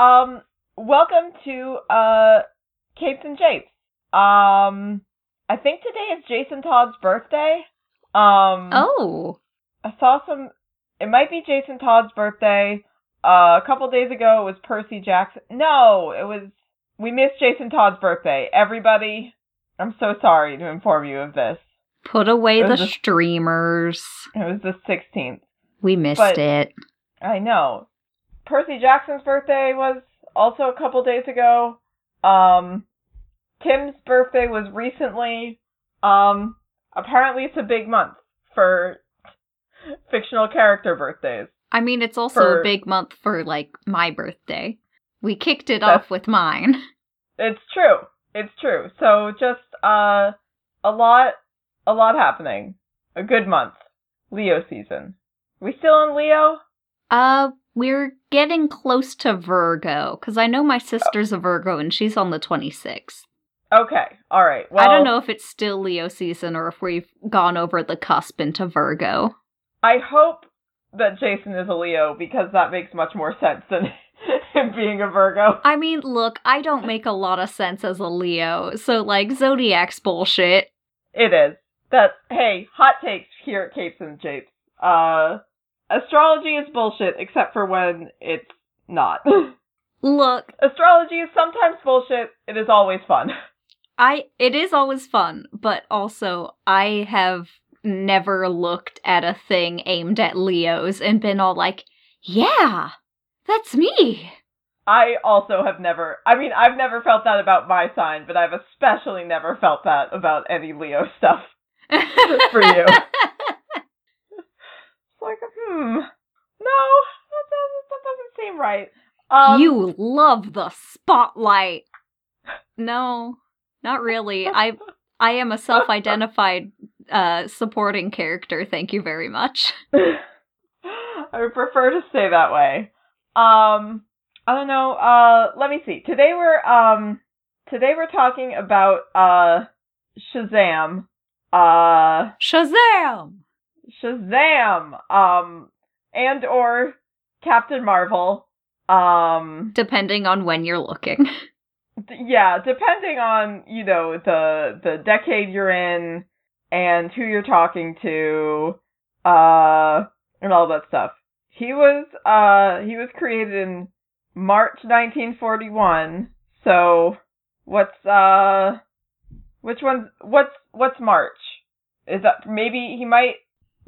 Um, welcome to uh, Capes and Japes. Um, I think today is Jason Todd's birthday. Um, Oh. I saw some. It might be Jason Todd's birthday. Uh, a couple days ago, it was Percy Jackson. No, it was. We missed Jason Todd's birthday. Everybody, I'm so sorry to inform you of this. Put away It the streamers. It was the 16th. We missed But- it. I know. Percy Jackson's birthday was also a couple days ago. Um, Tim's birthday was recently. Um, apparently it's a big month for fictional character birthdays. I mean, it's also For- a big month for, like, my birthday. We kicked it off with mine. It's true. It's true. So just uh, a lot, a lot happening. A good month. Leo season. We still in Leo? Uh, we're getting close to Virgo, because I know my sister's a Virgo and she's on the 26th. Okay. All right. Well, I don't know if it's still Leo season or if we've gone over the cusp into Virgo. I hope that Jason is a Leo because that makes much more sense than him being a Virgo. I mean, look, I don't make a lot of sense as a Leo, so, like, Zodiac's bullshit. It is. That's hey, hot takes here at Capes and Japes. Uh astrology is bullshit except for when it's not. Look, astrology is sometimes bullshit. It is always fun. I it is always fun, but also I have never looked at a thing aimed at Leos and been all like, "Yeah, that's me." I also have never I mean, I've never felt that about my sign, but I've especially never felt that about any Leo stuff. For you. It's like, hmm. No, that doesn't, that doesn't seem right. Um, you love the spotlight. No, not really. I I am a self-identified uh supporting character. Thank you very much. I would prefer to stay that way. Um, I don't know. Uh, let me see. Today we're um, today we're talking about uh, Shazam. Uh, Shazam! Shazam. Um, and or Captain Marvel. Um, Depending on when you're looking. yeah, depending on you know the the decade you're in and who you're talking to, uh, and all that stuff. He was uh he was created in March 1941. So what's uh which one's what's what's March? Is that maybe he might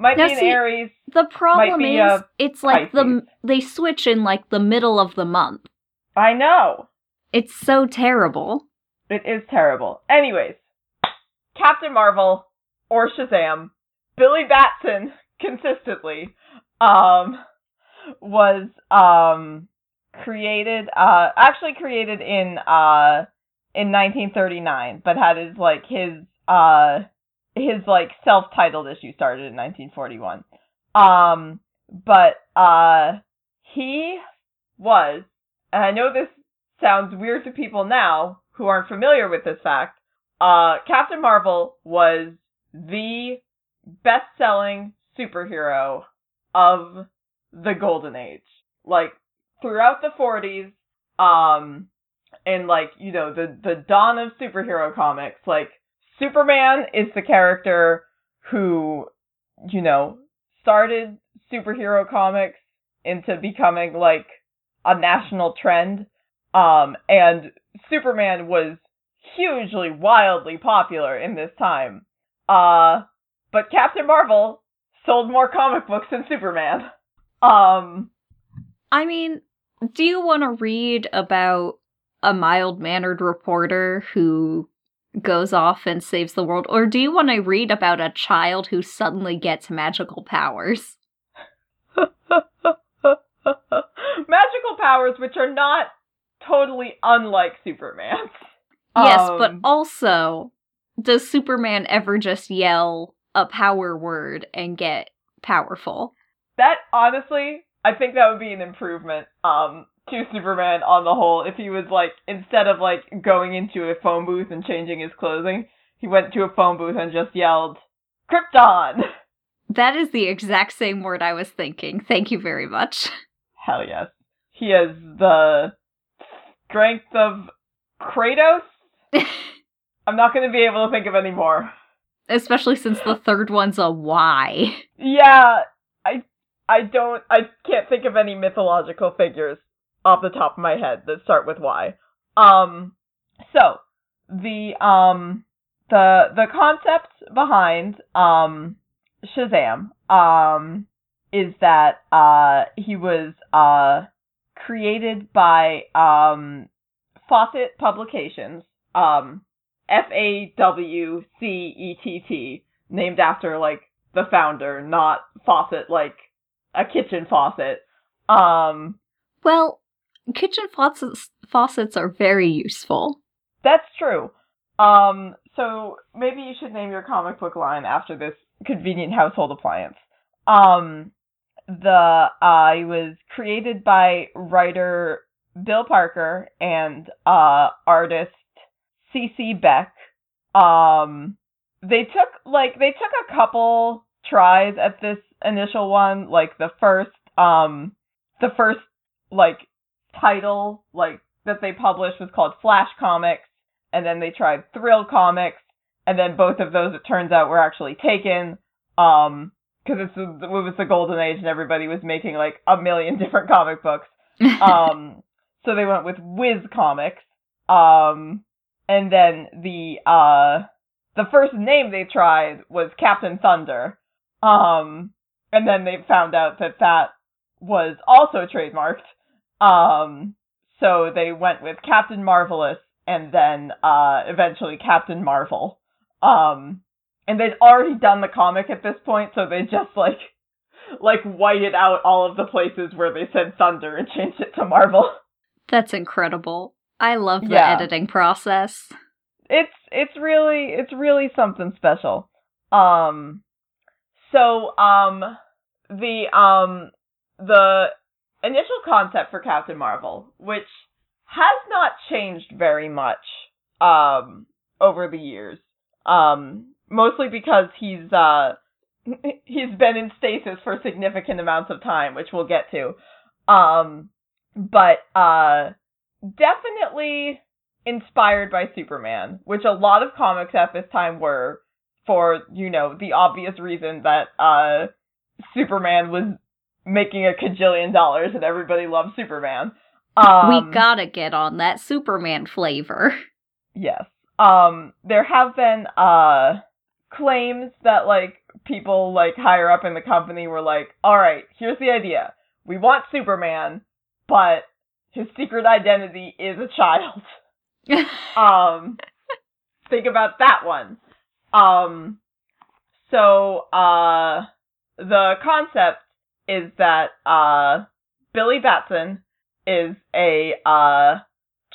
might Now be an see- Aries? The problem is, it's like the they switch in like the middle of the month. I know. It's so terrible. It is terrible. Anyways, Captain Marvel or Shazam, Billy Batson consistently um was um created uh actually created in uh in 1939 but had his like his uh his like self-titled issue started in 1941 um but uh he was and I know this sounds weird to people now who aren't familiar with this fact. Uh, Captain Marvel was the best-selling superhero of the golden age. Like throughout the 40s, um, and like you know the the dawn of superhero comics. Like Superman is the character who you know started superhero comics into becoming like a national trend. Um, and Superman was hugely, wildly popular in this time. Uh, but Captain Marvel sold more comic books than Superman. Um, I mean, do you want to read about a mild mannered reporter who goes off and saves the world, or do you want to read about a child who suddenly gets magical powers? magical powers which are not totally unlike Superman's. Yes, Um, but also, does Superman ever just yell a power word and get powerful? that honestly, I think that would be an improvement um to Superman on the whole if he was like instead of like going into a phone booth and changing his clothing, he went to a phone booth and just yelled Krypton. That is the exact same word I was thinking. Thank you very much. Hell yes. He has the strength of Kratos. I'm not going to be able to think of any more. Especially since the third one's a Y. Yeah, I I don't I can't think of any mythological figures off the top of my head that start with Y. Um so the um the the concept behind um Shazam um is that uh he was uh created by um Fawcett Publications um F A W C E T T named after like the founder not faucet like a kitchen faucet um Well, kitchen faucets faucets are very useful. That's true. Um, so maybe you should name your comic book line after this convenient household appliance. Um, the uh, was created by writer Bill Parker and uh, artist C.C. Beck. Um, they took like they took a couple tries at this initial one. Like the first, um, the first like title like that they published was called Flash Comics, and then they tried Thrill Comics, and then both of those it turns out were actually taken. Um, because it's it was the golden age and everybody was making like a million different comic books. Um, so they went with Whiz Comics. Um, and then the uh the first name they tried was Captain Thunder. Um, and then they found out that that was also trademarked. Um, so they went with Captain Marvelous and then uh eventually Captain Marvel. Um, and they'd already done the comic at this point, so they just like like whited out all of the places where they said Thunder and changed it to Marvel. That's incredible. I love the Yeah. editing process. it's it's really it's really something special. Um so um the um the initial concept for Captain Marvel, which has not changed very much um over the years. Um mostly because he's uh he's been in stasis for significant amounts of time, which we'll get to. Um but uh definitely inspired by Superman, which a lot of comics at this time were for, you know, the obvious reason that uh Superman was making a cajillion dollars and everybody loves Superman. Um, we gotta get on that Superman flavor. Yes. Um there have been uh claims that like people like higher up in the company were like, "All right, here's the idea. We want Superman, but his secret identity is a child." Um, think about that one. Um, so, uh, the concept is that, uh, Billy Batson is a, uh,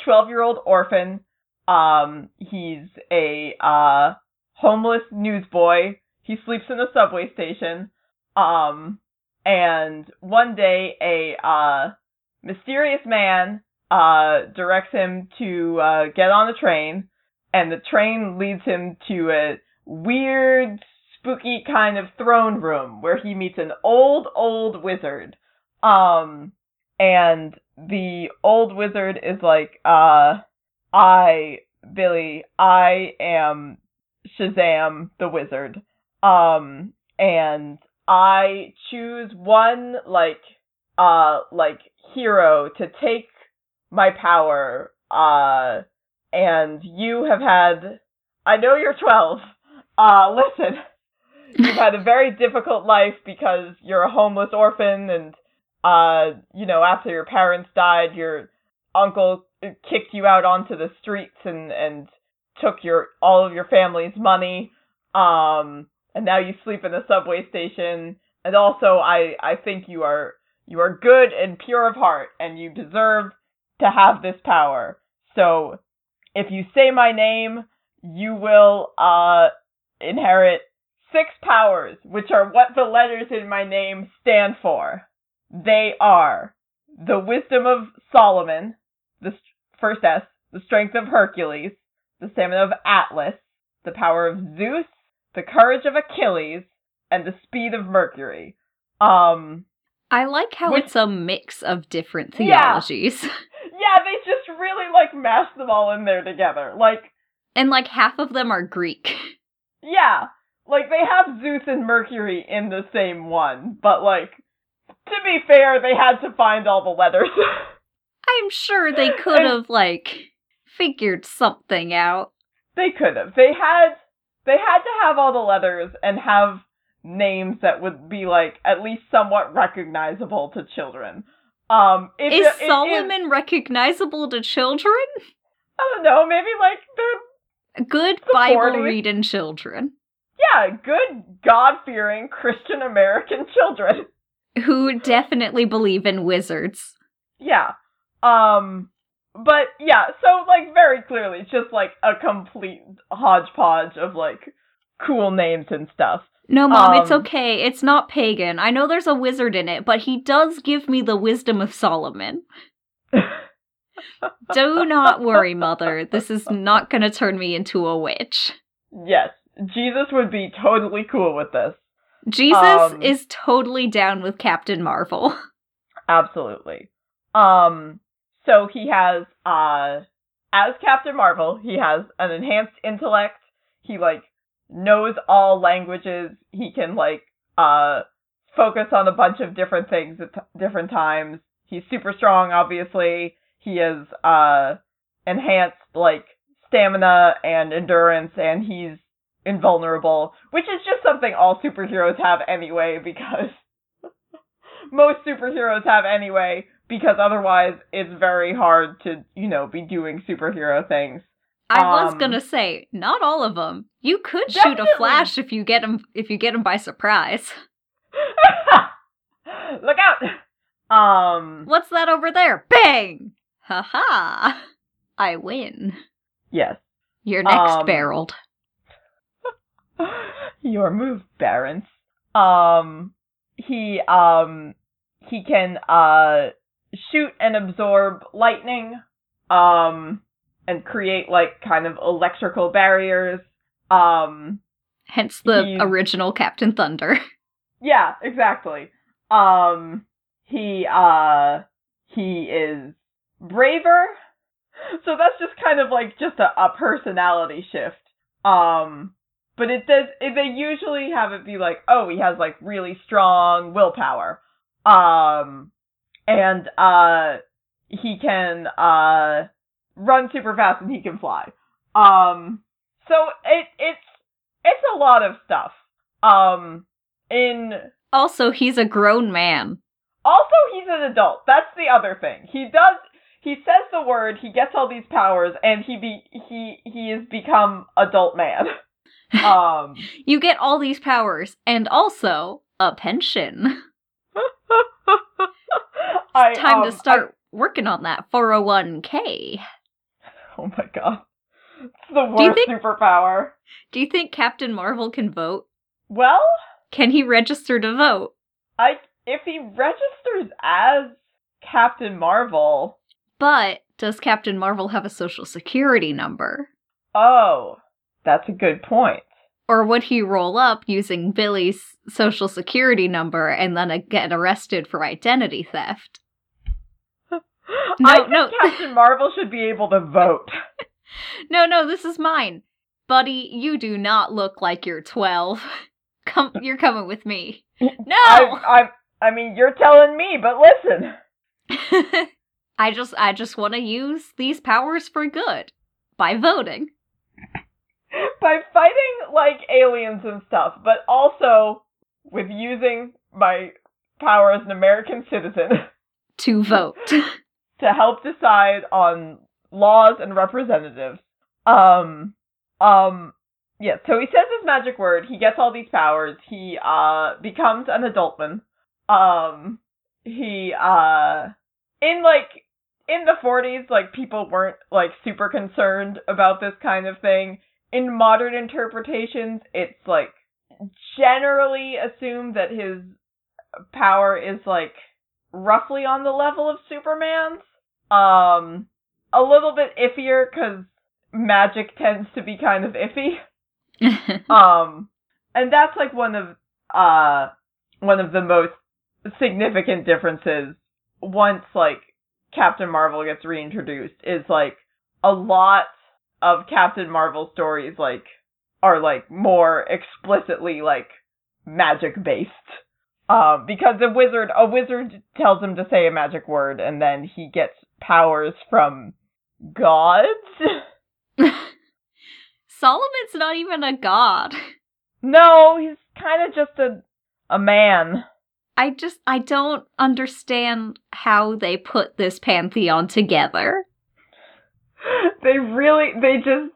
12 year old orphan. Um, he's a, uh, homeless newsboy. He sleeps in a subway station. Um, and one day a, uh, mysterious man uh, directs him to get on a train, and the train leads him to a weird, spooky kind of throne room where he meets an old, old wizard. Um, and the old wizard is like, uh, I, Billy, I am Shazam the wizard. Um, and I choose one, like, uh, like, hero to take my power, uh, and you have had, I know you're 12, uh, listen, you've had a very difficult life because you're a homeless orphan and, uh, you know, after your parents died, your uncle kicked you out onto the streets and, and took your, all of your family's money, um, and now you sleep in a subway station, and also I, I think you are, you are good and pure of heart, and you deserve to have this power. So, if you say my name, you will uh inherit six powers, which are what the letters in my name stand for. They are the wisdom of Solomon, the st- first S, the strength of Hercules, the stamina of Atlas, the power of Zeus, the courage of Achilles, and the speed of Mercury. Um I like how Which- it's a mix of different theologies. Yeah. Yeah, they just really like mash them all in there together. Like, And like half of them are Greek. yeah, like they have Zeus and Mercury in the same one, but like, to be fair, they had to find all the letters. I'm sure they could have like figured something out. they could have. They had. They had to have all the letters and have names that would be like at least somewhat recognizable to children. Um, it, Is it- Solomon recognizable to children? I don't know. Maybe like they're Good The Bible 40s. reading children yeah, good God fearing Christian American children. who definitely believe in wizards. Yeah. Um but yeah, so like very clearly it's just like a complete hodgepodge of like cool names and stuff. No, mom, it's Um, okay. It's not pagan. I know there's a wizard in it, but he does give me the wisdom of Solomon. Do not worry, mother. This is not going to turn me into a witch. yes, Jesus would be totally cool with this. Jesus Um, is totally down with Captain Marvel. Absolutely. Um so he has uh as Captain Marvel, he has an enhanced intellect. He like knows all languages. He can like uh focus on a bunch of different things at t- different times. He's super strong obviously. He is uh enhanced like stamina and endurance and he's invulnerable, which is just something all superheroes have anyway because most superheroes have anyway, because otherwise it's very hard to, you know, be doing superhero things. I was Um, gonna say, not all of them. You could shoot Definitely. a flash if you get him if you get him by surprise. Look out! Um, What's that over there? Bang! Ha ha! I win. yes. You're next Um, barreled. Your move, Barons. Um, he, um, he can, uh, shoot and absorb lightning, um, and create, like, kind of electrical barriers. Um, Hence the he- original Captain Thunder. Yeah, exactly. Um he uh he is braver. So that's just kind of like just a, a personality shift. Um but it does it, they usually have it be like, oh, he has like really strong willpower. Um and uh he can uh run super fast and he can fly. Um so it it's it's a lot of stuff. Um in Also, he's a grown man. also he's an adult that's the other thing he does he says the word he gets all these powers and he be he he has become adult man um You get all these powers and also a pension. I, Time um, to start working on that 401k. oh my god it's the Do you worst think- superpower Do you think Captain Marvel can vote? well Can he register to vote? i if he registers as captain marvel But does Captain Marvel have a social security number? oh that's a good point Or would he roll up using Billy's social security number and then get arrested for identity theft? I think no. Captain Marvel should be able to vote. No, no, this is mine. Buddy, you do not look like you're 12. Come, you're coming with me. I, No! I, I mean, you're telling me, but listen. I just I just want to use these powers for good by voting. By fighting like aliens and stuff, but also with using my power as an American citizen To vote. to help decide on laws and representatives. Um, um, yeah. So he says his magic word. He gets all these powers. He uh becomes an adultman. Um, he uh in like in the 40s, like people weren't like super concerned about this kind of thing. In modern interpretations, it's like generally assumed that his power is like roughly on the level of Superman's. Um, a little bit iffier because magic tends to be kind of iffy. Um, and that's like one of uh one of the most significant differences once like Captain Marvel gets reintroduced is like a lot of Captain Marvel stories like are like more explicitly like magic based. Um, because a wizard, a wizard tells him to say a magic word, and then he gets powers from gods. Solomon's not even a god. No, he's kind of just a a man. I just I don't understand how they put this pantheon together. They really they just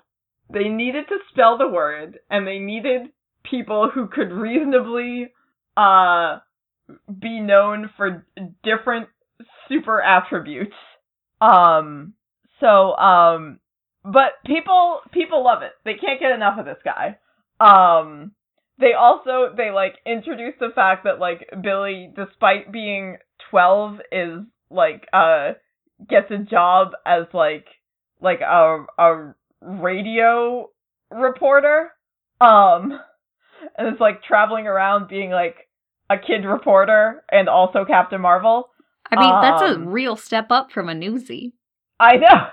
they needed to spell the word and they needed people who could reasonably uh be known for different super attributes. Um so um but people people love it. They can't get enough of this guy. Um they also they like introduce the fact that like Billy despite being 12 is like uh gets a job as like like a a radio reporter um and it's like traveling around being like a kid reporter and also Captain Marvel. I mean, that's a Um, real step up from a newsie. I know.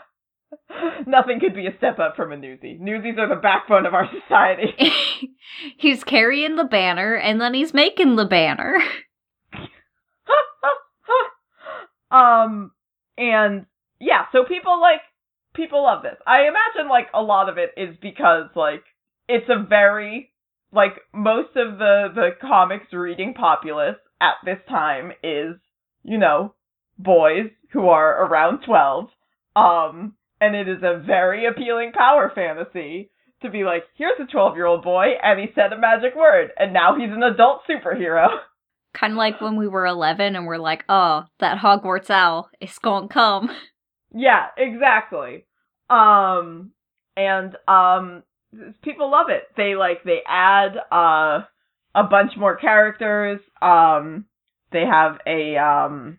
Nothing could be a step up from a newsie. Newsies are the backbone of our society. he's carrying the banner and then he's making the banner. um, and yeah, so people like people love this. I imagine like a lot of it is because like it's a very like most of the the comics reading populace at this time is you know boys who are around 12 um and it is a very appealing power fantasy to be like here's a 12 year old boy and he said a magic word and now he's an adult superhero Kind of like when we were 11 and we're like, oh, that Hogwarts owl is gonna come. Yeah, exactly. Um and um people love it. They like they add uh a bunch more characters. Um they have a um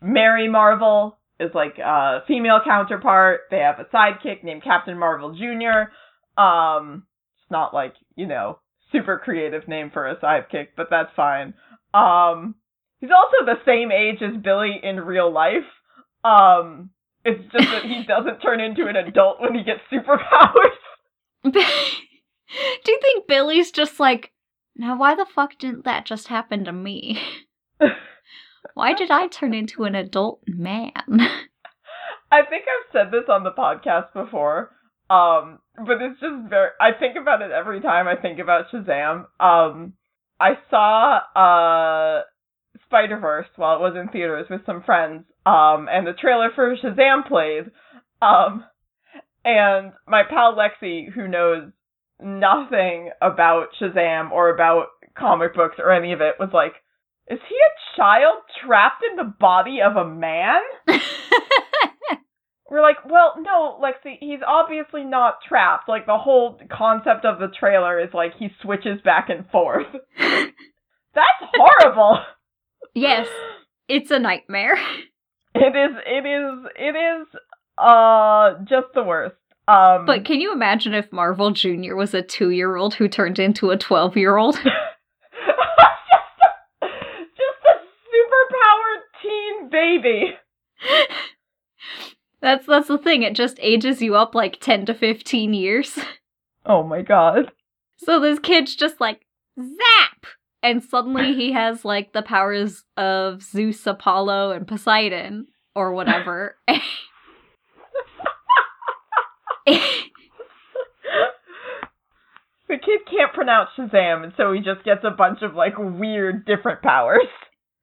Mary Marvel is like a female counterpart. They have a sidekick named Captain Marvel Jr. Um it's not like, you know, super creative name for a sidekick, but that's fine. Um he's also the same age as Billy in real life. Um it's just that he doesn't turn into an adult when he gets superpowers. Do you think Billy's just like, now why the fuck didn't that just happen to me? Why did I turn into an adult man? I think I've said this on the podcast before. Um, but it's just very I think about it every time I think about Shazam. Um I saw uh Spider Verse while it was in theaters with some friends, um, and the trailer for Shazam played. Um and my pal Lexi, who knows nothing about Shazam or about comic books or any of it, was like, Is he a child trapped in the body of a man? We're like, well, no, Lexi, he's obviously not trapped. Like, the whole concept of the trailer is like he switches back and forth. That's horrible. Yes, it's a nightmare. It is, it is, it is, uh, just the worst. Um, But can you imagine if Marvel Jr. was a two year old who turned into a 12 year old? just, a, just a superpowered teen baby. That's that's the thing. It just ages you up like 10 to 15 years. Oh my god. So this kid's just like zap and suddenly he has like the powers of Zeus, Apollo and Poseidon or whatever. the kid can't pronounce Shazam, and so he just gets a bunch of like weird different powers.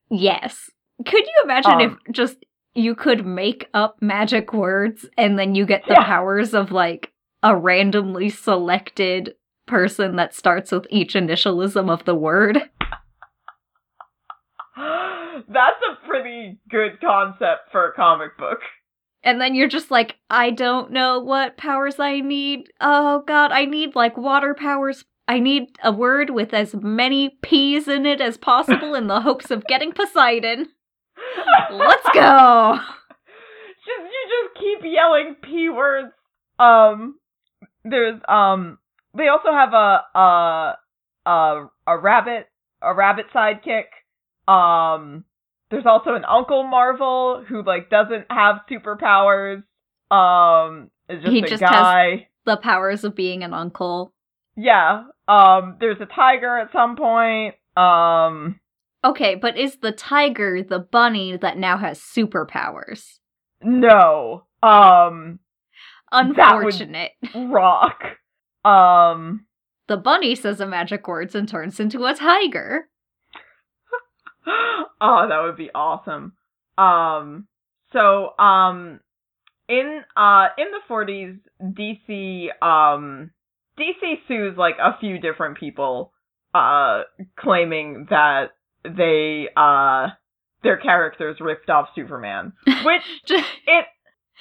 yes. Could you imagine Um, if just you could make up magic words and then you get the Yeah. powers of like a randomly selected person that starts with each initialism of the word? That's a pretty good concept for a comic book. And then you're just like, I don't know what powers I need. Oh god, I need like water powers. I need a word with as many P's in it as possible in the hopes of getting Poseidon. Let's go. just you just keep yelling p words. Um, there's um, they also have a a a, a rabbit a rabbit sidekick. Um, there's also an Uncle Marvel who like doesn't have superpowers. Um, is just He a just has- guy. The powers of being an uncle. Yeah. Um, there's a tiger at some point. Um, Okay, but is the tiger the bunny that now has superpowers? no. Um, That would- Unfortunate. rock. Um, The bunny says the magic words and turns into a tiger. oh, that would be awesome. Um, so, um, in, uh, in the 40s, DC, um, DC sues like a few different people, uh, claiming that they, uh, their characters ripped off Superman. Which, it,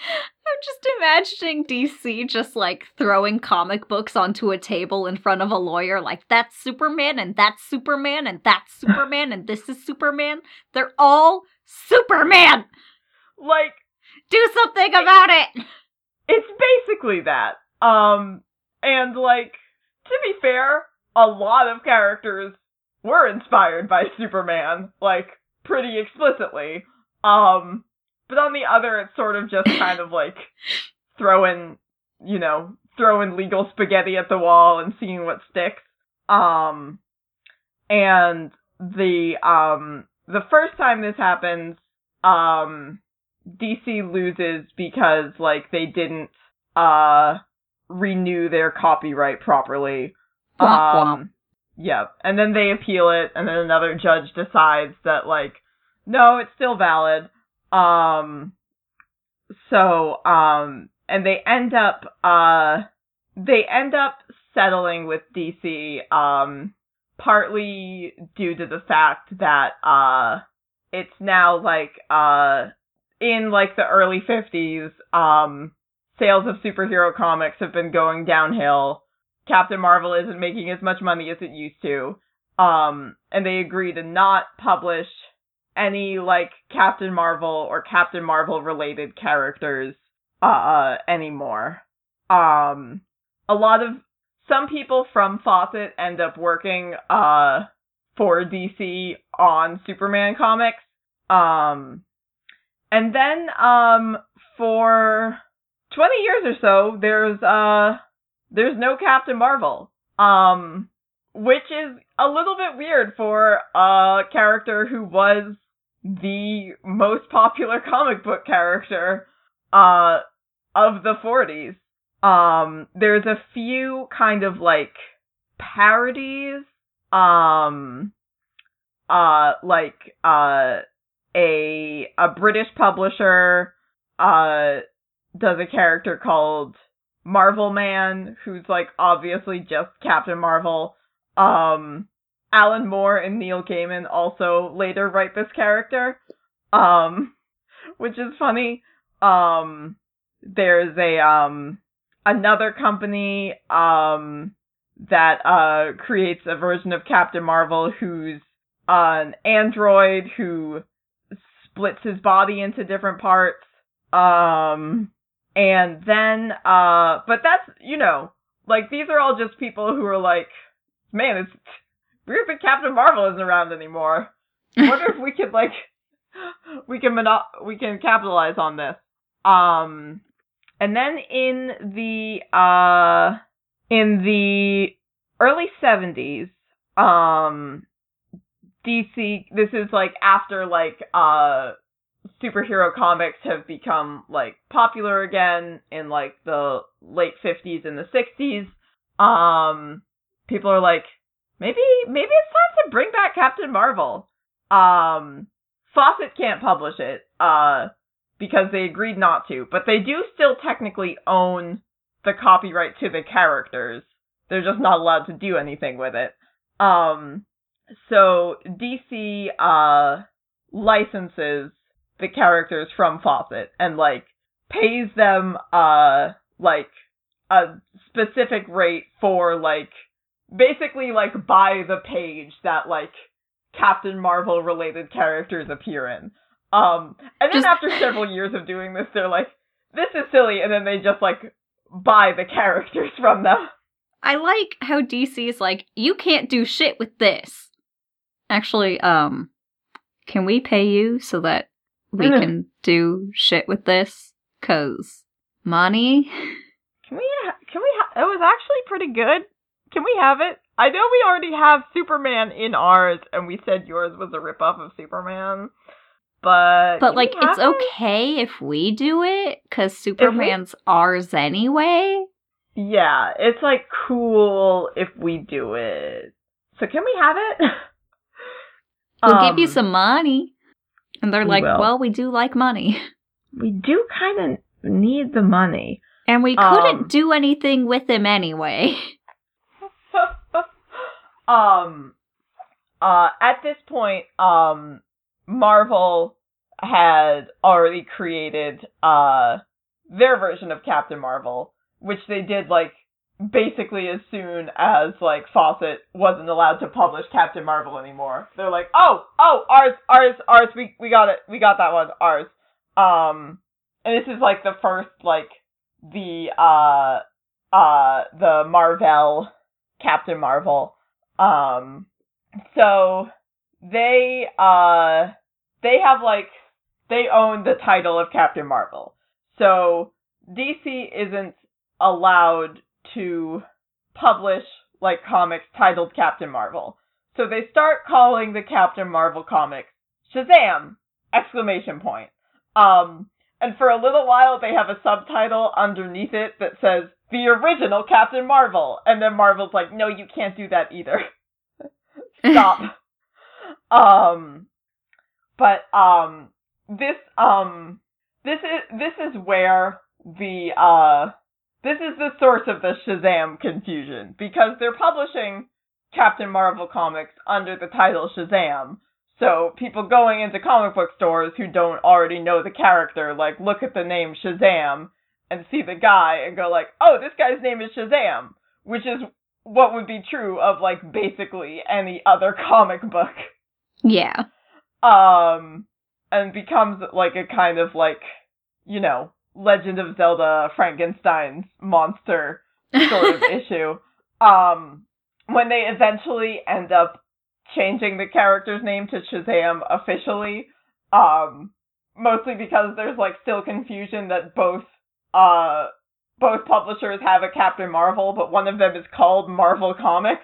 I'm just imagining DC just like throwing comic books onto a table in front of a lawyer, like that's Superman and that's Superman and that's Superman and this is Superman. They're all Superman! like, Do something about it! it's basically that. Um, and like, to be fair, a lot of characters were inspired by Superman, like, pretty explicitly. Um, but on the other, it's sort of just kind of like throwing, you know, throwing legal spaghetti at the wall and seeing what sticks. Um, and the, um, the first time this happens, um, DC loses because like they didn't uh renew their copyright properly. Womp. Um yeah, and then they appeal it and then another judge decides that like no, it's still valid. Um so um and they end up uh they end up settling with DC um partly due to the fact that uh it's now like uh in like the early 50s um sales of superhero comics have been going downhill. Captain marvel isn't making as much money as it used to. Um and they agree to not publish any like captain marvel or captain marvel related characters uh anymore um a lot of some people from fawcett end up working uh for dc on superman comics um and then um for 20 years or so there's uh there's no Captain Marvel. Um which is a little bit weird for a character who was the most popular comic book character uh of the 40s. Um there's a few kind of like parodies um uh like uh a a British publisher uh does a character called Marvel Man who's like obviously just Captain Marvel. Um Alan Moore and Neil Gaiman also later write this character. Um which is funny. Um there's a um another company um that uh creates a version of Captain Marvel who's an android who splits his body into different parts. Um, and then, uh, but that's, you know, like these are all just people who are like, man, it's weird that Captain Marvel isn't around anymore. I wonder if we could like, we can mono- we can capitalize on this. Um, and then in the, uh, in the early 70s, um, DC, this is like after like, uh, superhero comics have become like popular again in like the late 50s and the 60s. Um, people are like, maybe, maybe it's time to bring back Captain Marvel. Um, Fawcett can't publish it, uh, because they agreed not to, but they do still technically own the copyright to the characters. They're just not allowed to do anything with it. Um, so DC, uh, licenses the characters from Fawcett and like pays them uh like a specific rate for like basically like by the page that like Captain Marvel related characters appear in. Um and then Just- after several years of doing this they're like this is silly and then they just like buy the characters from them. I like how DC is like, you can't do shit with this. Actually, um, can we pay you so that we Mhm. can do shit with this? Cause money. Can we? Ha- can we? Ha- it was actually pretty good. Can we have it? I know we already have Superman in ours, and we said yours was a ripoff of Superman. But But like, it's it? okay if we do it, cause Superman's ours anyway. Yeah, it's like cool if we do it. So can we have it? We'll give you Um, some money. And they're we like, will. well, we do like money. We do kind of need the money. And we couldn't Um, do anything with him anyway. um uh at this point um Marvel had already created uh their version of Captain Marvel which they did like basically as soon as like Fawcett wasn't allowed to publish Captain Marvel anymore. They're like, "Oh, oh, ours, ours, ours. We we got it. We got that one. Ours." Um and this is like the first like the uh uh the Marvel Captain Marvel. Um so they uh they have like they own the title of Captain Marvel. So DC isn't allowed to publish like comics titled Captain Marvel. So they start calling the Captain Marvel comics Shazam! Exclamation point. Um and for a little while they have a subtitle underneath it that says the original Captain Marvel and then Marvel's like no you can't do that either. Stop. um but um this um this is this is where the uh this is the source of the Shazam confusion because they're publishing Captain Marvel comics under the title Shazam. So people going into comic book stores who don't already know the character like look at the name Shazam and see the guy and go like, "Oh, this guy's name is Shazam," which is what would be true of like basically any other comic book yeah. um and becomes like a kind of like you know legend of zelda frankenstein's monster sort of issue um when they eventually end up changing the character's name to shazam officially um mostly because there's like still confusion that both uh both publishers have a captain marvel but one of them is called marvel comics.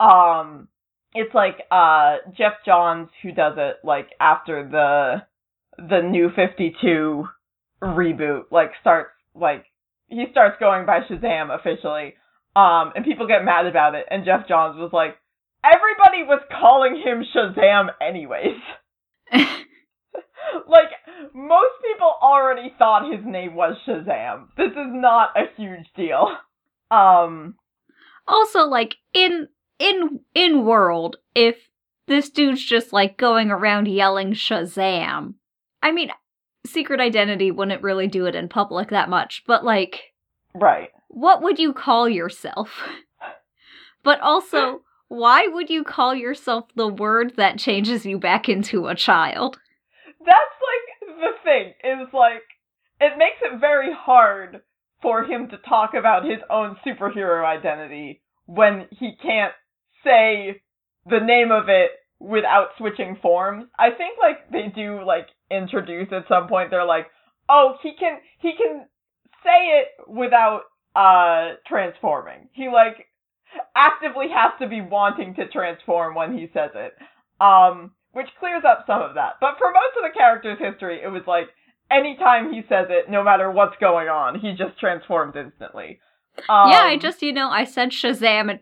Um it's like uh Geoff Johns who does it like after the the new 52 reboot like starts like he starts going by Shazam officially. Um and people get mad about it and Geoff Johns was like everybody was calling him Shazam anyways. Like most people already thought his name was Shazam. This is not a huge deal. Um also, like, in in in world, if this dude's just like going around yelling Shazam, I mean, secret identity wouldn't really do it in public that much, but like, right. what would you call yourself? but also, why would you call yourself the word that changes you back into a child? that's like the thing is like it makes it very hard for him to talk about his own superhero identity when he can't say the name of it without switching forms. I think like they do like introduce at some point they're like, "Oh, he can he can say it without uh transforming." He like actively has to be wanting to transform when he says it. Um which clears up some of that. But for most of the character's history, it was like anytime he says it, no matter what's going on, he just transforms instantly. Um, yeah, I just, you know, I said Shazam and.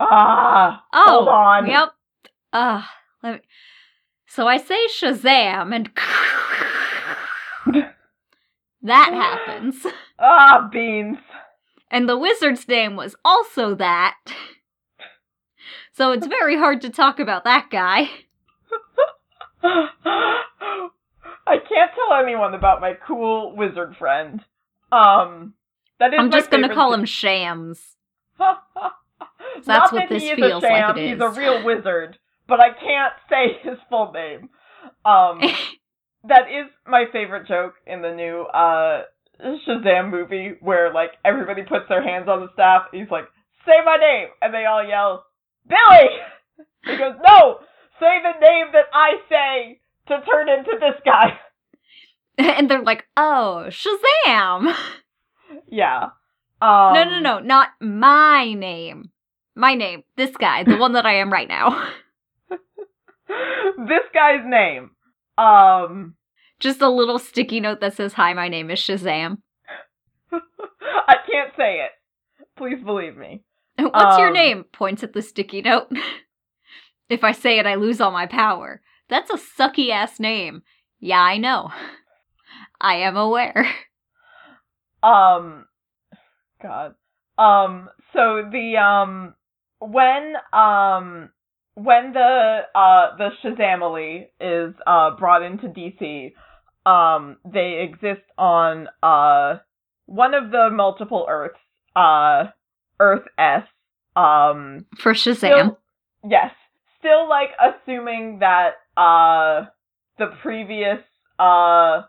ah oh, hold on. Yep. Uh, let me. So I say Shazam and. that happens. ah beans. And the wizard's name was also that. So it's very hard to talk about that guy. I can't tell anyone about my cool wizard friend. Um, that is I'm just gonna call thing. him Shams. That's what that this he is feels like it He's a real wizard, but I can't say his full name. Um, that is my favorite joke in the new uh Shazam movie, where like everybody puts their hands on the staff. He's like, "Say my name," and they all yell, "Billy!" He goes, "No, say the name that I say to turn into this guy. and they're like, "Oh, Shazam!" Yeah. Um, no, no, no, not my name. My name. This guy, the one that I am right now. this guy's name. Um. Just a little sticky note that says, "Hi, my name is Shazam." I can't say it. Please believe me. What's your Um, name? Points at the sticky note. if I say it, I lose all my power. That's a sucky ass name. Yeah, I know. I am aware. Um. God. Um. So the um when um when the uh the Shazamily is uh brought into DC, um they exist on uh one of the multiple Earths, uh Earth S. Um For Shazam. Still, yes. Still like assuming that uh the previous uh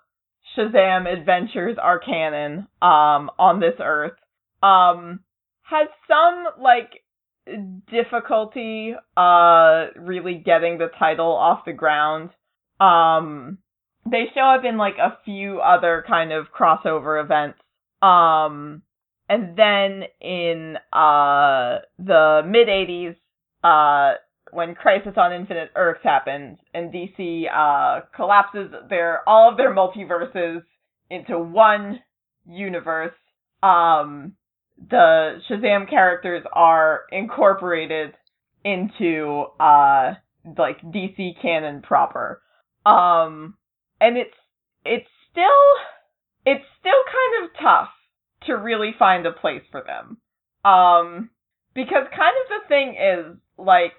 Shazam adventures are canon um on this earth. Um has some like difficulty uh really getting the title off the ground. Um they show up in like a few other kind of crossover events. Um and then in uh the mid 80s uh when Crisis on Infinite Earths happens and DC uh collapses their all of their multiverses into one universe um the Shazam characters are incorporated into uh like DC canon proper. Um and it's it's still it's still kind of tough to really find a place for them. Um because kind of the thing is like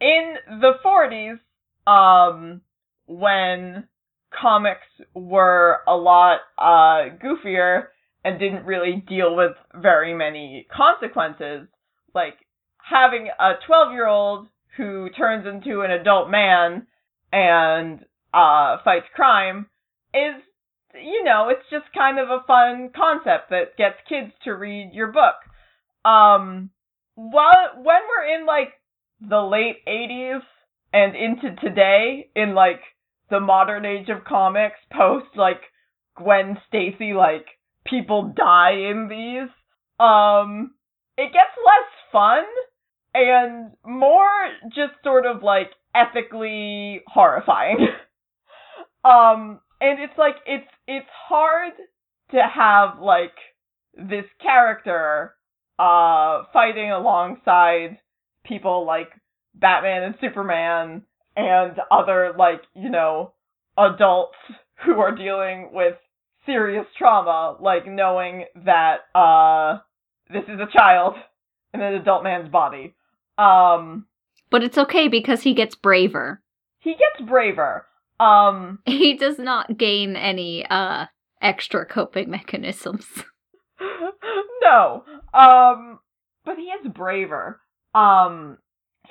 in the 40s um when comics were a lot uh goofier and didn't really deal with very many consequences. Like having a 12 year old who turns into an adult man and uh fights crime is you know it's just kind of a fun concept that gets kids to read your book. Um while when we're in like the late 80s and into today in like the modern age of comics post like Gwen Stacy like people die in these. Um it gets less fun and more just sort of like ethically horrifying. Um and it's like it's it's hard to have like this character uh fighting alongside people like Batman and Superman and other like, you know, adults who are dealing with serious trauma, like knowing that uh this is a child in an adult man's body. Um But it's okay because he gets braver. he gets braver. Um He does not gain any uh extra coping mechanisms. no. Um but he is braver. Um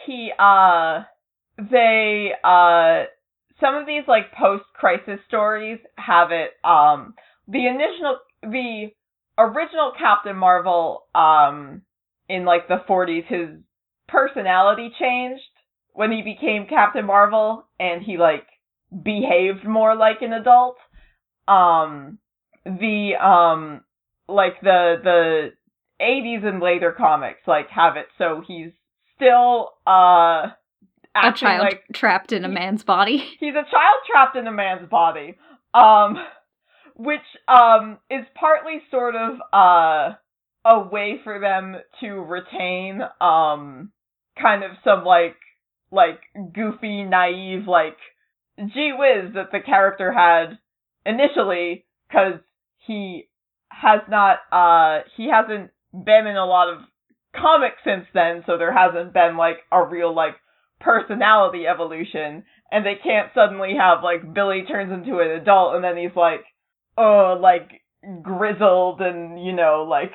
he uh they uh some of these like post crisis stories have it um the initial the original Captain Marvel um in like the 40s his personality changed when he became Captain Marvel and he like behaved more like an adult. Um the um like the the 80s and later comics like have it so he's still uh A child like trapped in a man's body. he's a child trapped in a man's body um which um is partly sort of uh a way for them to retain um kind of some like like goofy naive like gee whiz that the character had initially cuz he has not uh he hasn't been in a lot of comics since then so there hasn't been like a real like personality evolution and they can't suddenly have like Billy turns into an adult and then he's like oh like grizzled and you know like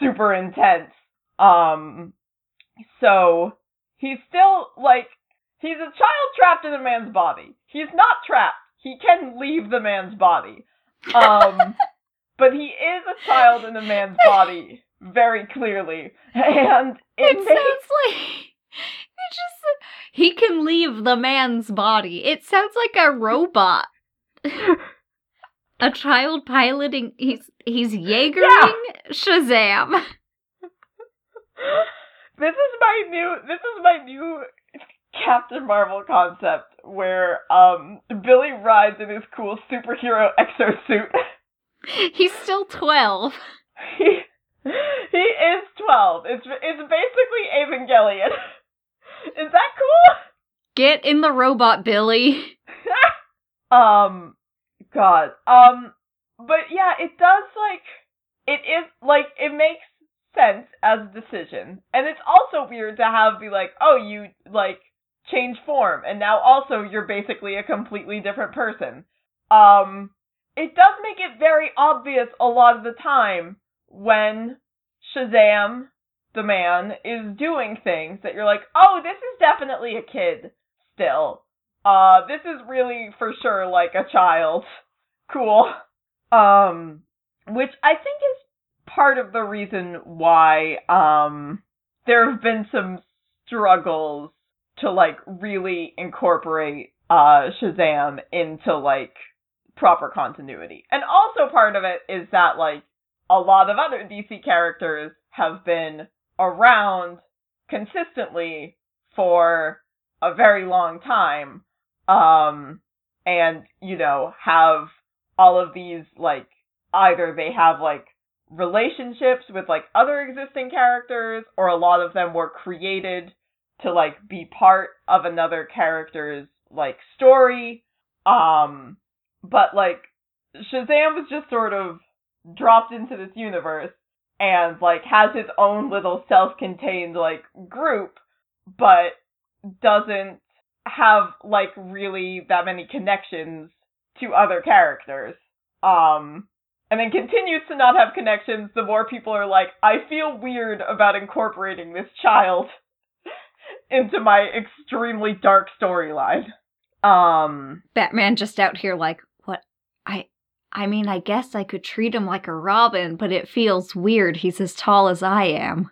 super intense. Um so he's still like he's a child trapped in a man's body. He's not trapped. He can leave the man's body. Um but he is a child in a man's body very clearly. And it, It makes sounds like just He can leave the man's body. It sounds like a robot. a child piloting he's he's Jaegering Yeah. Shazam. this is my new this is my new Captain Marvel concept where um Billy rides in his cool superhero exosuit. He's still 12. he he is twelve. It's it's basically Evangelion. Is that cool? Get in the robot, Billy. um God. Um but yeah, it does like it is like it makes sense as a decision. And it's also weird to have be like, oh, you like change form and now also you're basically a completely different person. Um it does make it very obvious a lot of the time when Shazam, the man, is doing things that you're like, oh, this is definitely a kid still. Uh, this is really for sure like a child. Cool. Um, which I think is part of the reason why, um, there have been some struggles to like really incorporate, uh, Shazam into like proper continuity. And also part of it is that like a lot of other DC characters have been around consistently for a very long time um and you know have all of these like either they have like relationships with like other existing characters or a lot of them were created to like be part of another character's like story. Um but like Shazam was just sort of dropped into this universe and like has his own little self-contained like group but doesn't have like really that many connections to other characters um and then continues to not have connections the more people are like I feel weird about incorporating this child into my extremely dark storyline um Batman just out here like? I mean, I guess I could treat him like a Robin, but it feels weird. He's as tall as I am.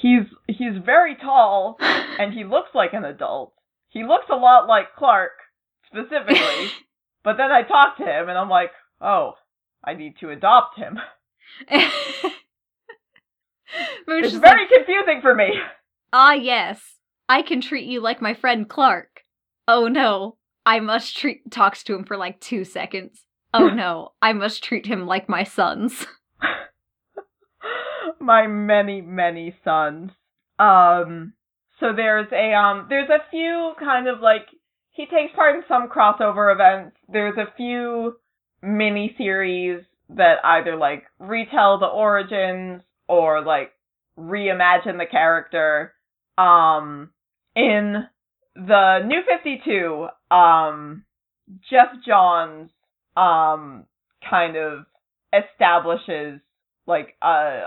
he's he's very tall and he looks like an adult. He looks a lot like Clark specifically, but then I talk to him and I'm like, "Oh, I need to adopt him." It's very like, confusing for me. ah, yes, I can treat you like my friend Clark. Oh no, I must treat. Talks to him for like two seconds. Oh no, I must treat him like my sons. My many, many sons. Um so there's a um there's a few kind of like he takes part in some crossover events. There's a few mini series that either like retell the origins or like reimagine the character. Um in the New 52, um Geoff Johns um kind of establishes like a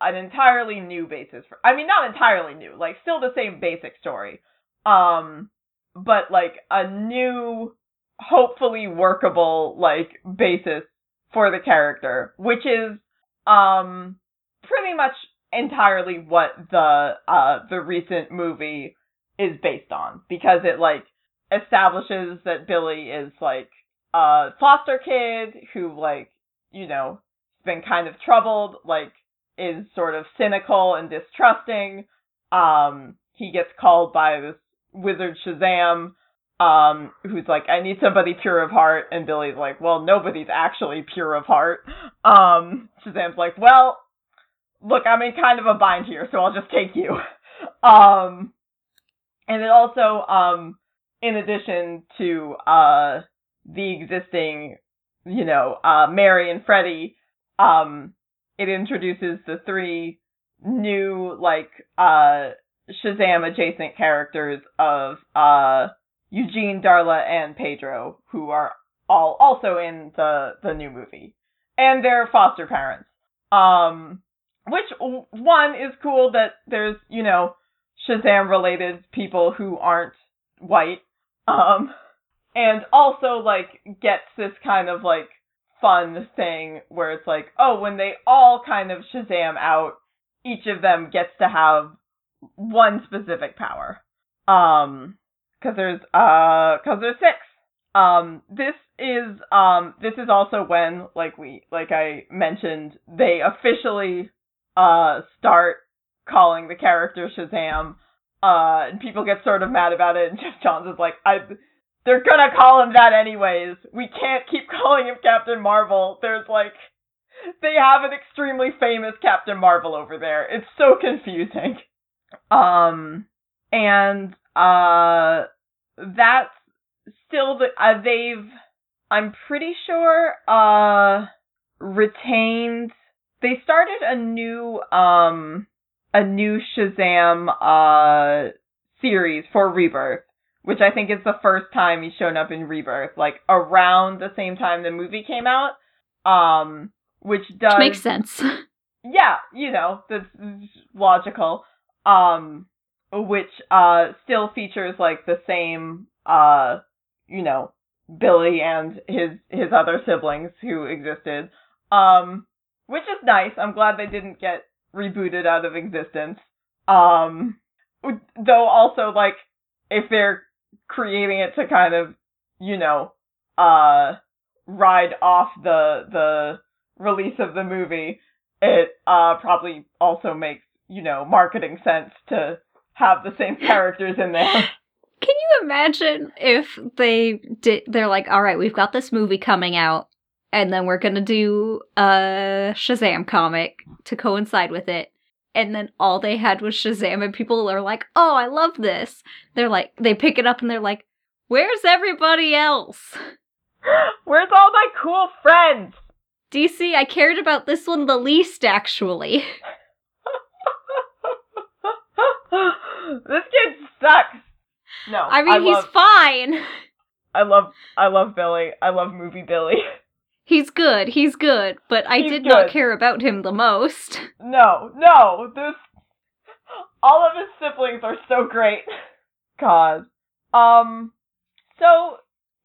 an entirely new basis for I mean not entirely new, like still the same basic story. Um but like a new hopefully workable like basis for the character, which is um pretty much entirely what the uh the recent movie is based on because it like establishes that Billy is like a foster kid who like you know been kind of troubled like is sort of cynical and distrusting. Um he gets called by this wizard Shazam um who's like I need somebody pure of heart. And Billy's like well nobody's actually pure of heart. Um Shazam's like well look I'm in kind of a bind here so I'll just take you. Um and it also um in addition to uh the existing you know uh Mary and Freddie um it introduces the three new like uh Shazam adjacent characters of uh Eugene, Darla, and Pedro, who are all also in the the new movie, and their foster parents. Um, which one is cool that there's you know Shazam related people who aren't white. Um, and also like gets this kind of like fun thing where it's like, oh, when they all kind of Shazam out, each of them gets to have one specific power. Um, because there's uh because there's six. Um, this is um this is also when like we like I mentioned they officially uh start calling the character Shazam. Uh, and people get sort of mad about it, and Geoff Johns is like, I they're gonna call him that anyways. We can't keep calling him Captain Marvel. There's like they have an extremely famous Captain Marvel over there. It's so confusing. Um and uh that's still the uh, they've I'm pretty sure uh retained they started a new um a new Shazam uh series for Rebirth, which I think is the first time he's shown up in Rebirth, like around the same time the movie came out. Um which does Which makes sense. yeah, you know, that's logical. Um, which uh still features like the same uh, you know, Billy and his his other siblings who existed. Um, which is nice. I'm glad they didn't get rebooted out of existence. Um, though also like if they're creating it to kind of, you know, uh, ride off the the release of the movie, it uh probably also makes, you know, marketing sense to have the same characters in there. Can you imagine if they did they're like, "All right, we've got this movie coming out and then we're to do a Shazam comic to coincide with it." And then all they had was Shazam and people are like, "Oh, I love this." They're like they pick it up and they're like, "Where's everybody else?" Where's all my cool friends? DC, I cared about this one the least, actually. this kid sucks. No, I mean, I he's love, fine. I love, I love Billy. I love movie Billy. He's good. He's good, but I He's did not care about him the most. No, no, this. All of his siblings are so great. God. Um. So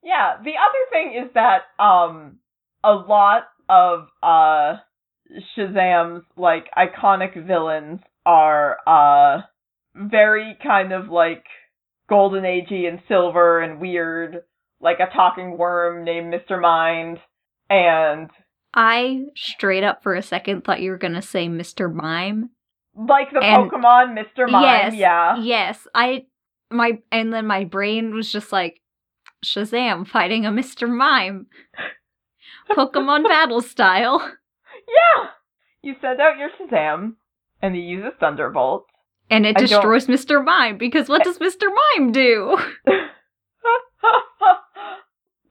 yeah, the other thing is that um a lot of uh Shazam's like iconic villains are uh very kind of like golden agey and silver and weird, like a talking worm named Mr. Mind and I straight up for a second thought you were gonna say Mr. Mime. like the And- Pokemon Mr. Mime, yes, yeah. Yes, I my and then my brain was just like Shazam fighting a Mr. Mime. Pokemon battle style. Yeah. You send out your Shazam and he uses Thunderbolt. And it I don't- destroys Mr. Mime because what does Mr. Mime do?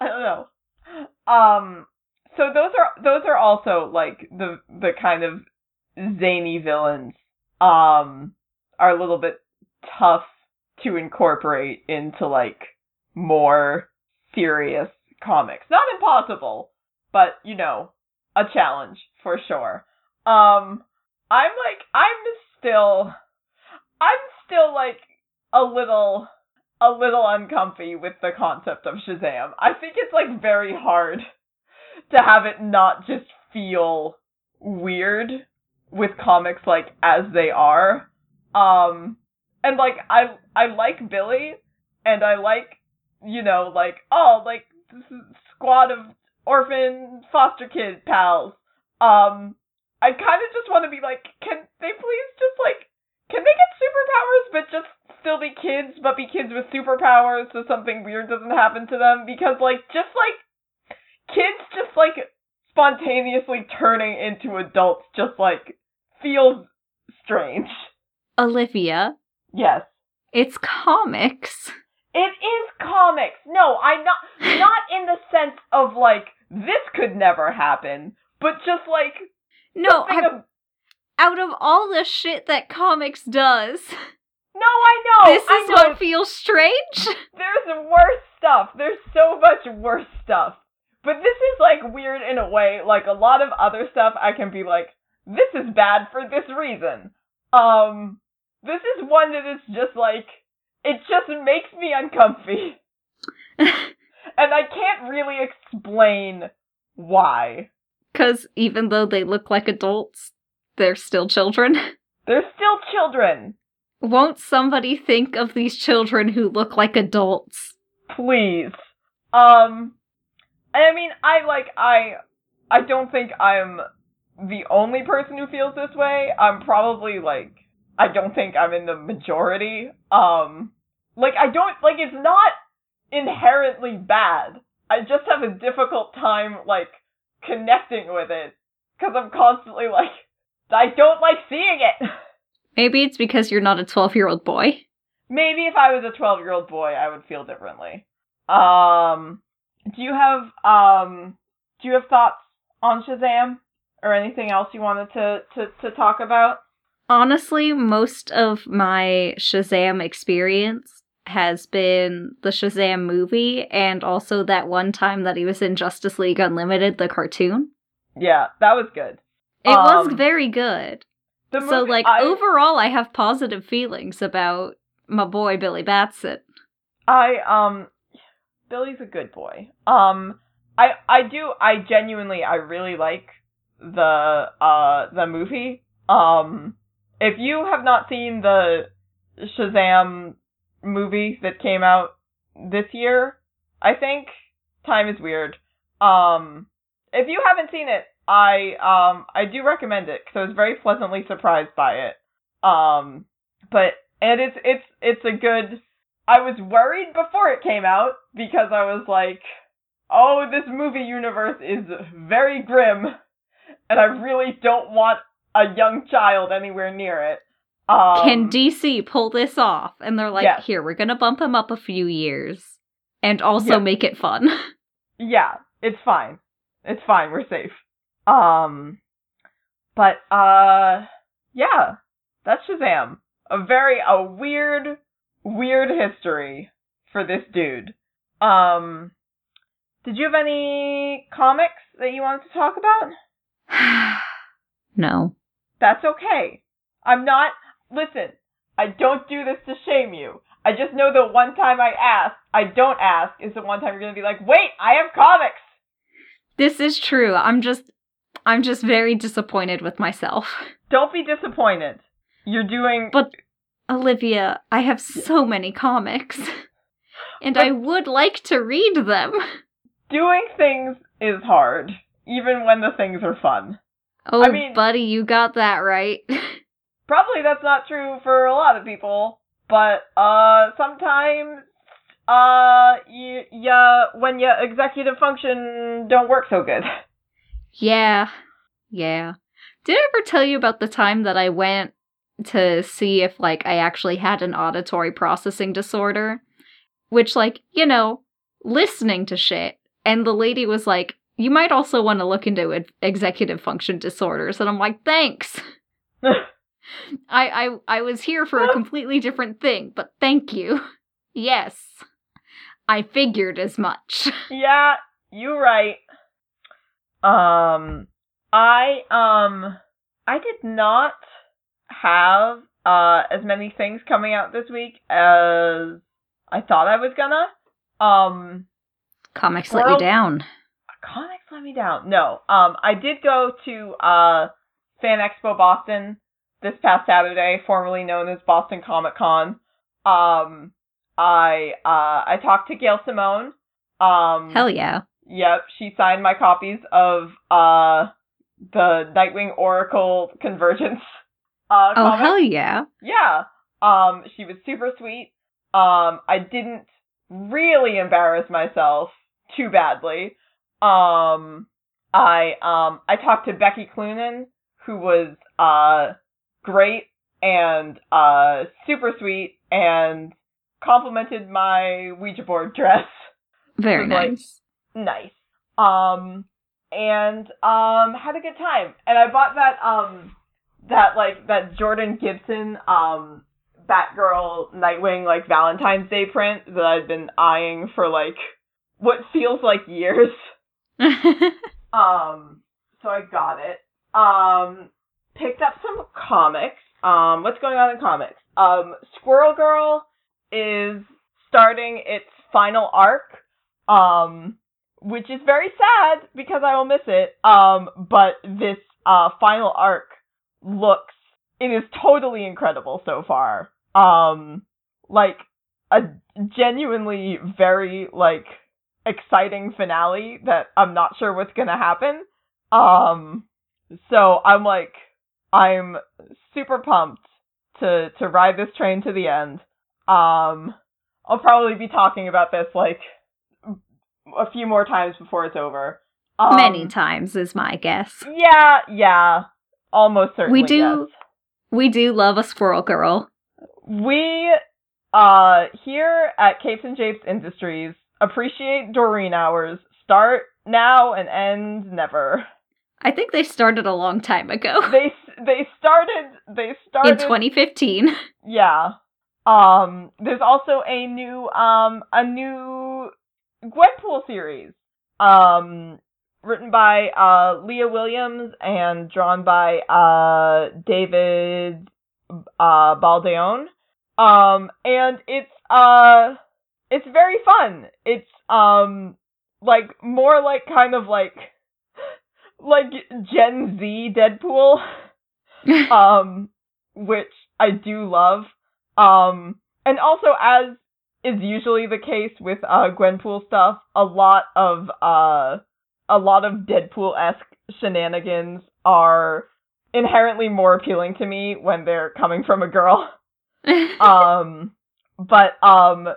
I don't know. Um so those are those are also like the the kind of zany villains um are a little bit tough to incorporate into like more serious comics. Not impossible, but you know, a challenge for sure. Um I'm like I'm still I'm still like a little a little uncomfy with the concept of Shazam. I think it's like very hard to have it not just feel weird with comics like as they are. Um and like I I like Billy and I like you know like oh like squad of orphan foster kid pals. Um I kind of just want to be like can they please just like can they get superpowers but just still be kids but be kids with superpowers so something weird doesn't happen to them because like just like kids just like spontaneously turning into adults just like feels strange. Olivia, Yes. it's comics. It is comics. No, I'm not not in the sense of like this could never happen, but just like No, of- out of all the shit that comics does, no, I know. this is know. what feels strange. There's worse stuff. There's so much worse stuff. But this is like weird in a way. Like a lot of other stuff, I can be like, this is bad for this reason. Um, this is one that is just like, it just makes me uncomfy. And I can't really explain why. Because even though they look like adults, they're still children. They're still children. Won't somebody think of these children who look like adults? Please. Um I mean, I like I I don't think I'm the only person who feels this way. I'm probably like I don't think I'm in the majority. Um like I don't like it's not inherently bad. I just have a difficult time like connecting with it cuz I'm constantly like I don't like seeing it. Maybe it's because you're not a 12 year old boy. Maybe if I was a 12 year old boy, I would feel differently. Um, do you have um, do you have thoughts on Shazam or anything else you wanted to to to talk about? Honestly, most of my Shazam experience has been the Shazam movie and also that one time that he was in Justice League Unlimited, the cartoon. Yeah, that was good. It was Um, very good. The so, like, I, overall, I have positive feelings about my boy Billy Batson. I um, Billy's a good boy. Um, I I do I genuinely I really like the uh the movie. Um, if you have not seen the Shazam movie that came out this year, I think time is weird. Um, if you haven't seen it, I um I do recommend it because I was very pleasantly surprised by it. Um, but and it's it's it's a good. I was worried before it came out because I was like, oh, this movie universe is very grim, and I really don't want a young child anywhere near it. Um, Can DC pull this off? And they're like, Yes. here, we're gonna bump him up a few years and also Yeah. make it fun. Yeah, it's fine. It's fine. We're safe. Um, but uh, yeah, that's Shazam. A very a weird, weird history for this dude. Um, did you have any comics that you wanted to talk about? no. That's okay. I'm not. Listen, I don't do this to shame you. I just know the one time I ask, I don't ask, is the one time you're gonna be like, wait, I have comics. This is true. I'm just I'm just very disappointed with myself. Don't be disappointed. You're doing. But Olivia, I have so many comics. And But- I would like to read them. doing things is hard, even when the things are fun. Oh, I mean- buddy, you got that right. Probably that's not true for a lot of people, but uh, sometimes uh, you, yeah, when your executive function don't work so good. yeah. Yeah. Did I ever tell you about the time that I went to see if like I actually had an auditory processing disorder? Which like, you know, listening to shit. And the lady was like, "You might also want to look into ex- executive function disorders." And I'm like, "Thanks." I I I was here for a completely different thing, but thank you. Yes. I figured as much. yeah, you're right. Um, I um, I did not have uh as many things coming out this week as I thought I was gonna. Um, Comics let you down. comics let me down. No, um, I did go to uh Fan Expo Boston this past Saturday, formerly known as Boston Comic Con. Um, I uh I talked to Gail Simone. Um, Hell yeah. Yep, she signed my copies of uh the Nightwing Oracle Convergence. Uh, Oh hell yeah. Yeah. Um, she was super sweet. Um, I didn't really embarrass myself too badly. Um, I um I talked to Becky Cloonan, who was uh great and uh super sweet and complimented my Ouija board dress Very was like- nice. nice. Um and um had a good time. And I bought that um that like that Jordan Gibson um Batgirl Nightwing like Valentine's Day print that I've been eyeing for like what feels like years. Um so I got it. Um picked up some comics. Um what's going on in comics? Um Squirrel Girl is starting its final arc. Um which is very sad because I will miss it. Um but this uh final arc looks it is totally incredible so far. um like a genuinely very like exciting finale that I'm not sure what's going to happen. Um so I'm like I'm super pumped to to ride this train to the end. Um I'll probably be talking about this like a few more times before it's over. Um, Many times is my guess. Yeah, yeah. Almost certainly. We do we do love a squirrel girl. We uh here at Capes and Japes Industries appreciate Doreen hours. Start now and end never. I think they started a long time ago. They they started they started In 2015. Yeah. Um there's also a new um a new Gwenpool series. Um written by uh Leah Williams and drawn by uh David uh Baldeon. Um and it's uh it's very fun. It's um like more like kind of like like Gen Z Deadpool um, which I do love. Um, and also, as is usually the case with uh, Gwenpool stuff, a lot of uh, a lot of Deadpool esque shenanigans are inherently more appealing to me when they're coming from a girl. um, but um,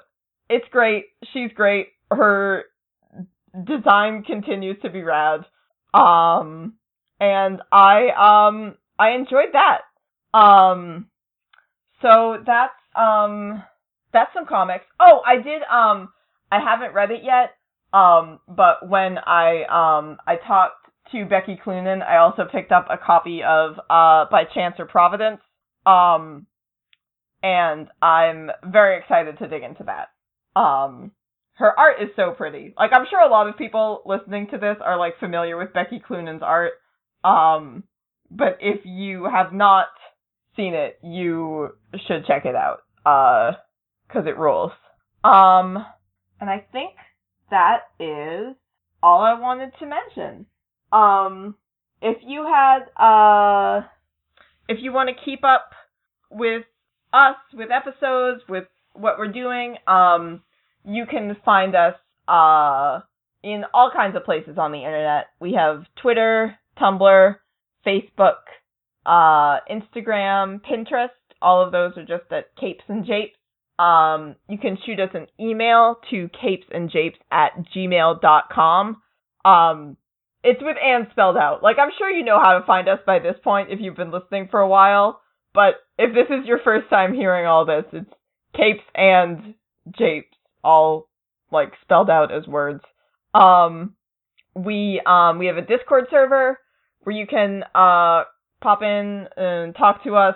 it's great. She's great. Her design continues to be rad. Um, and I um I enjoyed that. Um, so that's um that's some comics. Oh, I did um I haven't read it yet. Um, but when I um I talked to Becky Cloonan, I also picked up a copy of uh By Chance or Providence. Um, and I'm very excited to dig into that. Um, her art is so pretty. Like I'm sure a lot of people listening to this are like familiar with Becky Cloonan's art. Um, but if you have not seen it, you should check it out. Uh, cause it rules. Um, and I think that is all I wanted to mention. Um, if you had, uh, if you want to keep up with us, with episodes, with what we're doing, um, you can find us, uh, in all kinds of places on the internet. We have Twitter, Tumblr, Facebook, uh, Instagram, Pinterest. All of those are just at Capes and Japes. Um, you can shoot us an email to capesandjapes at gmail.com. Um, it's with and spelled out. Like, I'm sure you know how to find us by this point if you've been listening for a while. But if this is your first time hearing all this, it's capes and japes, all like spelled out as words. Um, we um we have a Discord server where you can uh pop in and talk to us,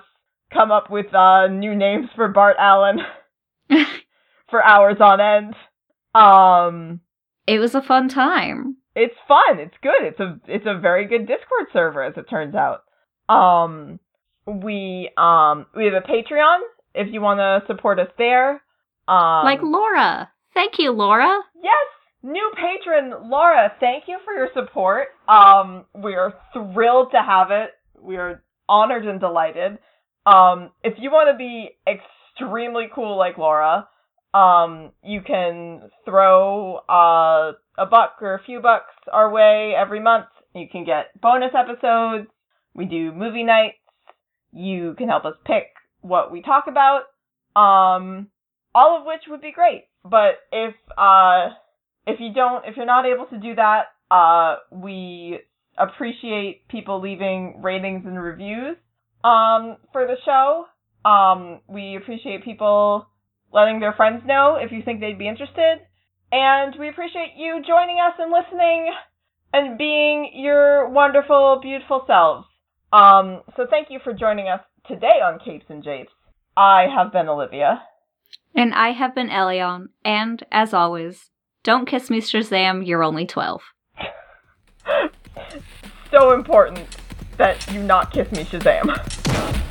come up with uh new names for Bart Allen for hours on end. Um, it was a fun time. it's fun. It's good. It's a it's a very good Discord server as it turns out. Um we um we have a Patreon if you want to support us there. Um like Laura. Thank you, Laura. Yes, new patron Laura, thank you for your support. Um we are thrilled to have it. We are honored and delighted. Um if you want to be extremely cool like Laura, um you can throw uh a buck or a few bucks our way every month. You can get bonus episodes. We do movie nights. You can help us pick what we talk about. Um, all of which would be great. But if uh, if you don't, if you're not able to do that, uh, we appreciate people leaving ratings and reviews um, for the show. Um, we appreciate people letting their friends know if you think they'd be interested. And we appreciate you joining us and listening and being your wonderful, beautiful selves. Um, so thank you for joining us today on Capes and Japes. I have been Olivia. And I have been Elion. And as always, don't kiss me, Shazam. You're only 12. so important that you not kiss me, Shazam.